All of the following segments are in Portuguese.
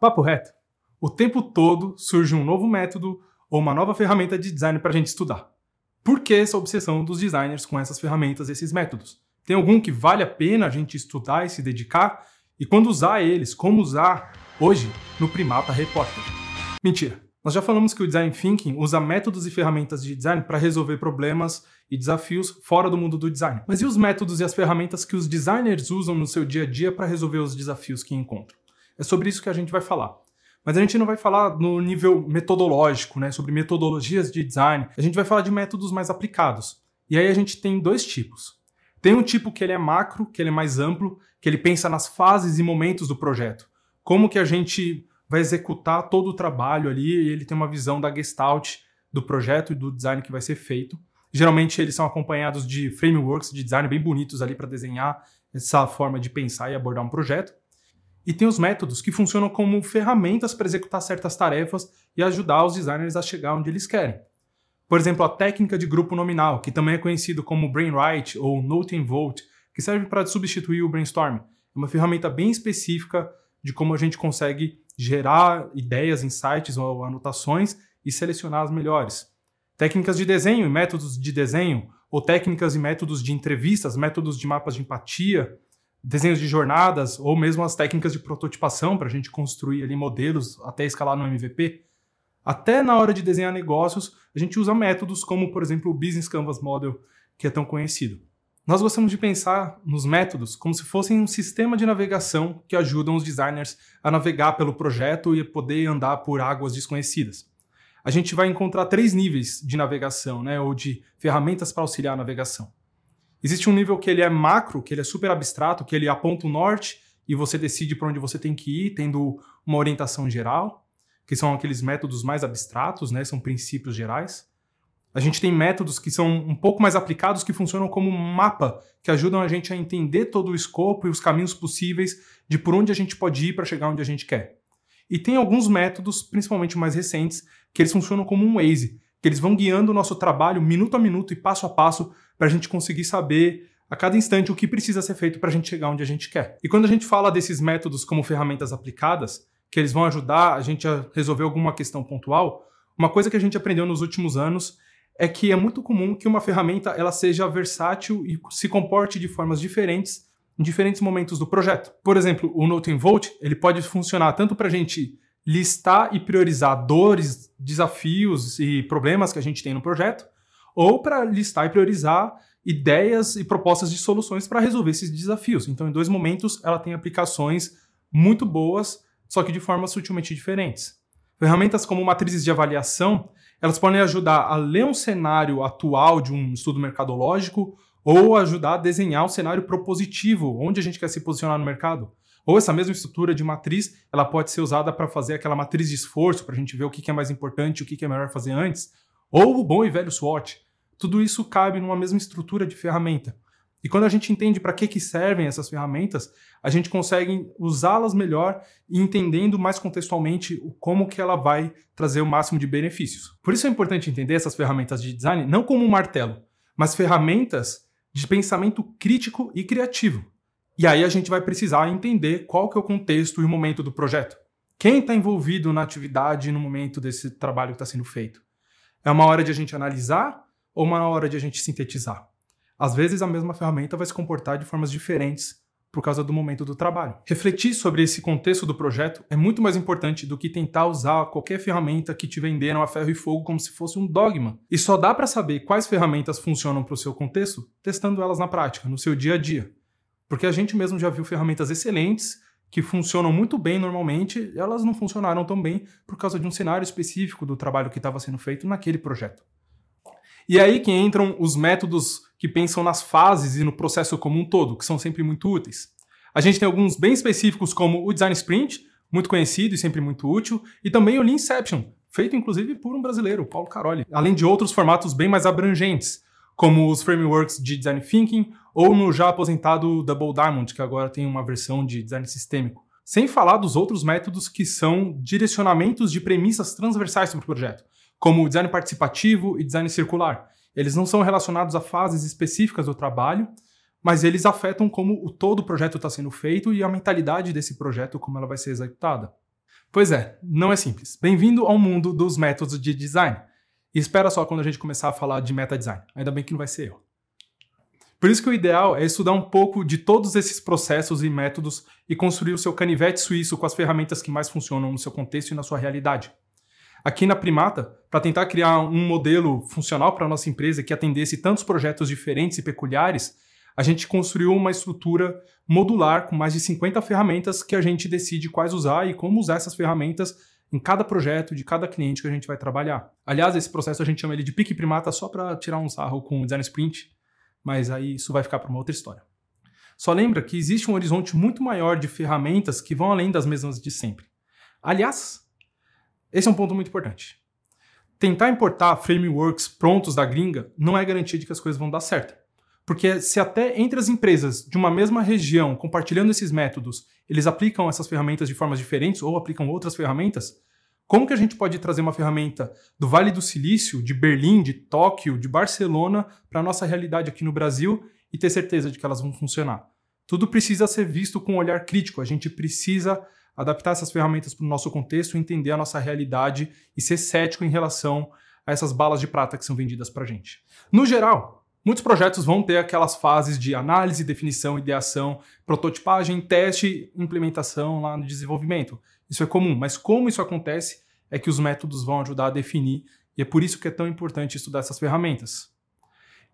Papo reto. O tempo todo surge um novo método ou uma nova ferramenta de design para a gente estudar. Por que essa obsessão dos designers com essas ferramentas, esses métodos? Tem algum que vale a pena a gente estudar e se dedicar? E quando usar eles, como usar hoje no Primata Repórter? Mentira. Nós já falamos que o Design Thinking usa métodos e ferramentas de design para resolver problemas e desafios fora do mundo do design. Mas e os métodos e as ferramentas que os designers usam no seu dia a dia para resolver os desafios que encontram? É sobre isso que a gente vai falar. Mas a gente não vai falar no nível metodológico, né, sobre metodologias de design. A gente vai falar de métodos mais aplicados. E aí a gente tem dois tipos. Tem um tipo que ele é macro, que ele é mais amplo, que ele pensa nas fases e momentos do projeto. Como que a gente vai executar todo o trabalho ali e ele tem uma visão da gestalt do projeto e do design que vai ser feito. Geralmente eles são acompanhados de frameworks de design bem bonitos ali para desenhar essa forma de pensar e abordar um projeto. E tem os métodos que funcionam como ferramentas para executar certas tarefas e ajudar os designers a chegar onde eles querem. Por exemplo, a técnica de grupo nominal, que também é conhecido como Brainwrite ou Note and Vote, que serve para substituir o brainstorm. É uma ferramenta bem específica de como a gente consegue gerar ideias, insights ou anotações e selecionar as melhores. Técnicas de desenho e métodos de desenho, ou técnicas e métodos de entrevistas, métodos de mapas de empatia, desenhos de jornadas ou mesmo as técnicas de prototipação para a gente construir ali modelos até escalar no MVP. Até na hora de desenhar negócios, a gente usa métodos como, por exemplo, o Business Canvas Model, que é tão conhecido. Nós gostamos de pensar nos métodos como se fossem um sistema de navegação que ajudam os designers a navegar pelo projeto e poder andar por águas desconhecidas. A gente vai encontrar três níveis de navegação, né, ou de ferramentas para auxiliar a navegação. Existe um nível que ele é macro, que ele é super abstrato, que ele aponta o norte e você decide para onde você tem que ir, tendo uma orientação geral, que são aqueles métodos mais abstratos, né? São princípios gerais. A gente tem métodos que são um pouco mais aplicados, que funcionam como um mapa, que ajudam a gente a entender todo o escopo e os caminhos possíveis de por onde a gente pode ir para chegar onde a gente quer. E tem alguns métodos, principalmente mais recentes, que eles funcionam como um Waze, que eles vão guiando o nosso trabalho minuto a minuto e passo a passo para a gente conseguir saber a cada instante o que precisa ser feito para a gente chegar onde a gente quer. E quando a gente fala desses métodos como ferramentas aplicadas, que eles vão ajudar a gente a resolver alguma questão pontual, uma coisa que a gente aprendeu nos últimos anos é que é muito comum que uma ferramenta ela seja versátil e se comporte de formas diferentes em diferentes momentos do projeto. Por exemplo, o Note Vote ele pode funcionar tanto para a gente listar e priorizar dores, desafios e problemas que a gente tem no projeto, ou para listar e priorizar ideias e propostas de soluções para resolver esses desafios. Então, em dois momentos, ela tem aplicações muito boas, só que de formas sutilmente diferentes. Ferramentas como matrizes de avaliação, elas podem ajudar a ler um cenário atual de um estudo mercadológico ou ajudar a desenhar um cenário propositivo, onde a gente quer se posicionar no mercado. Ou essa mesma estrutura de matriz, ela pode ser usada para fazer aquela matriz de esforço, para a gente ver o que é mais importante, o que é melhor fazer antes. Ou o bom e velho SWOT. Tudo isso cabe numa mesma estrutura de ferramenta. E quando a gente entende para que, que servem essas ferramentas, a gente consegue usá-las melhor e entendendo mais contextualmente como que ela vai trazer o máximo de benefícios. Por isso é importante entender essas ferramentas de design não como um martelo, mas ferramentas de pensamento crítico e criativo. E aí a gente vai precisar entender qual que é o contexto e o momento do projeto. Quem está envolvido na atividade no momento desse trabalho que está sendo feito? É uma hora de a gente analisar ou uma hora de a gente sintetizar? Às vezes a mesma ferramenta vai se comportar de formas diferentes por causa do momento do trabalho. Refletir sobre esse contexto do projeto é muito mais importante do que tentar usar qualquer ferramenta que te venderam a ferro e fogo como se fosse um dogma. E só dá para saber quais ferramentas funcionam para o seu contexto testando elas na prática, no seu dia a dia. Porque a gente mesmo já viu ferramentas excelentes que funcionam muito bem normalmente, elas não funcionaram tão bem por causa de um cenário específico do trabalho que estava sendo feito naquele projeto. E aí que entram os métodos que pensam nas fases e no processo como um todo, que são sempre muito úteis. A gente tem alguns bem específicos como o Design Sprint, muito conhecido e sempre muito útil, e também o Leanception, feito inclusive por um brasileiro, Paulo Caroli, além de outros formatos bem mais abrangentes, como os frameworks de design thinking ou no já aposentado Double Diamond, que agora tem uma versão de design sistêmico. Sem falar dos outros métodos que são direcionamentos de premissas transversais para o projeto, como o design participativo e design circular. Eles não são relacionados a fases específicas do trabalho, mas eles afetam como o todo o projeto está sendo feito e a mentalidade desse projeto, como ela vai ser executada. Pois é, não é simples. Bem-vindo ao mundo dos métodos de design. E espera só quando a gente começar a falar de meta design. Ainda bem que não vai ser eu. Por isso que o ideal é estudar um pouco de todos esses processos e métodos e construir o seu canivete suíço com as ferramentas que mais funcionam no seu contexto e na sua realidade. Aqui na Primata, para tentar criar um modelo funcional para a nossa empresa que atendesse tantos projetos diferentes e peculiares, a gente construiu uma estrutura modular com mais de 50 ferramentas que a gente decide quais usar e como usar essas ferramentas em cada projeto de cada cliente que a gente vai trabalhar. Aliás, esse processo a gente chama ele de pique primata só para tirar um sarro com o design sprint, mas aí isso vai ficar para uma outra história. Só lembra que existe um horizonte muito maior de ferramentas que vão além das mesmas de sempre. Aliás, esse é um ponto muito importante. Tentar importar frameworks prontos da gringa não é garantia de que as coisas vão dar certo. Porque se até entre as empresas de uma mesma região, compartilhando esses métodos, eles aplicam essas ferramentas de formas diferentes ou aplicam outras ferramentas, como que a gente pode trazer uma ferramenta do Vale do Silício, de Berlim, de Tóquio, de Barcelona para a nossa realidade aqui no Brasil e ter certeza de que elas vão funcionar? Tudo precisa ser visto com um olhar crítico. A gente precisa adaptar essas ferramentas para o nosso contexto, entender a nossa realidade e ser cético em relação a essas balas de prata que são vendidas para a gente. No geral, muitos projetos vão ter aquelas fases de análise, definição, ideação, prototipagem, teste, implementação lá no desenvolvimento. Isso é comum, mas como isso acontece é que os métodos vão ajudar a definir e é por isso que é tão importante estudar essas ferramentas.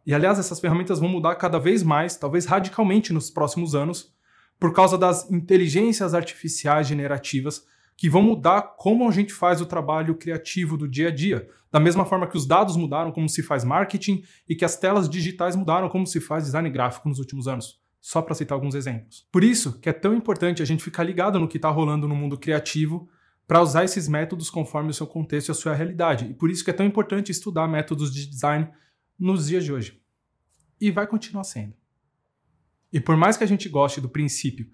E aliás, essas ferramentas vão mudar cada vez mais, talvez radicalmente nos próximos anos, por causa das inteligências artificiais generativas que vão mudar como a gente faz o trabalho criativo do dia a dia. Da mesma forma que os dados mudaram como se faz marketing e que as telas digitais mudaram como se faz design gráfico nos últimos anos só para citar alguns exemplos. Por isso que é tão importante a gente ficar ligado no que está rolando no mundo criativo para usar esses métodos conforme o seu contexto e a sua realidade. E por isso que é tão importante estudar métodos de design nos dias de hoje. E vai continuar sendo. E por mais que a gente goste do princípio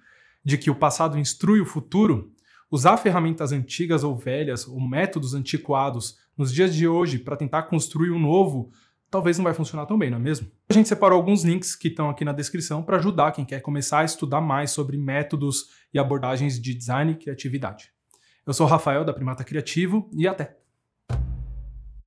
de que o passado instrui o futuro, usar ferramentas antigas ou velhas ou métodos antiquados nos dias de hoje para tentar construir um novo talvez não vai funcionar tão bem, não é mesmo? A gente separou alguns links que estão aqui na descrição para ajudar quem quer começar a estudar mais sobre métodos e abordagens de design e criatividade. Eu sou o Rafael da Primata Criativo e até!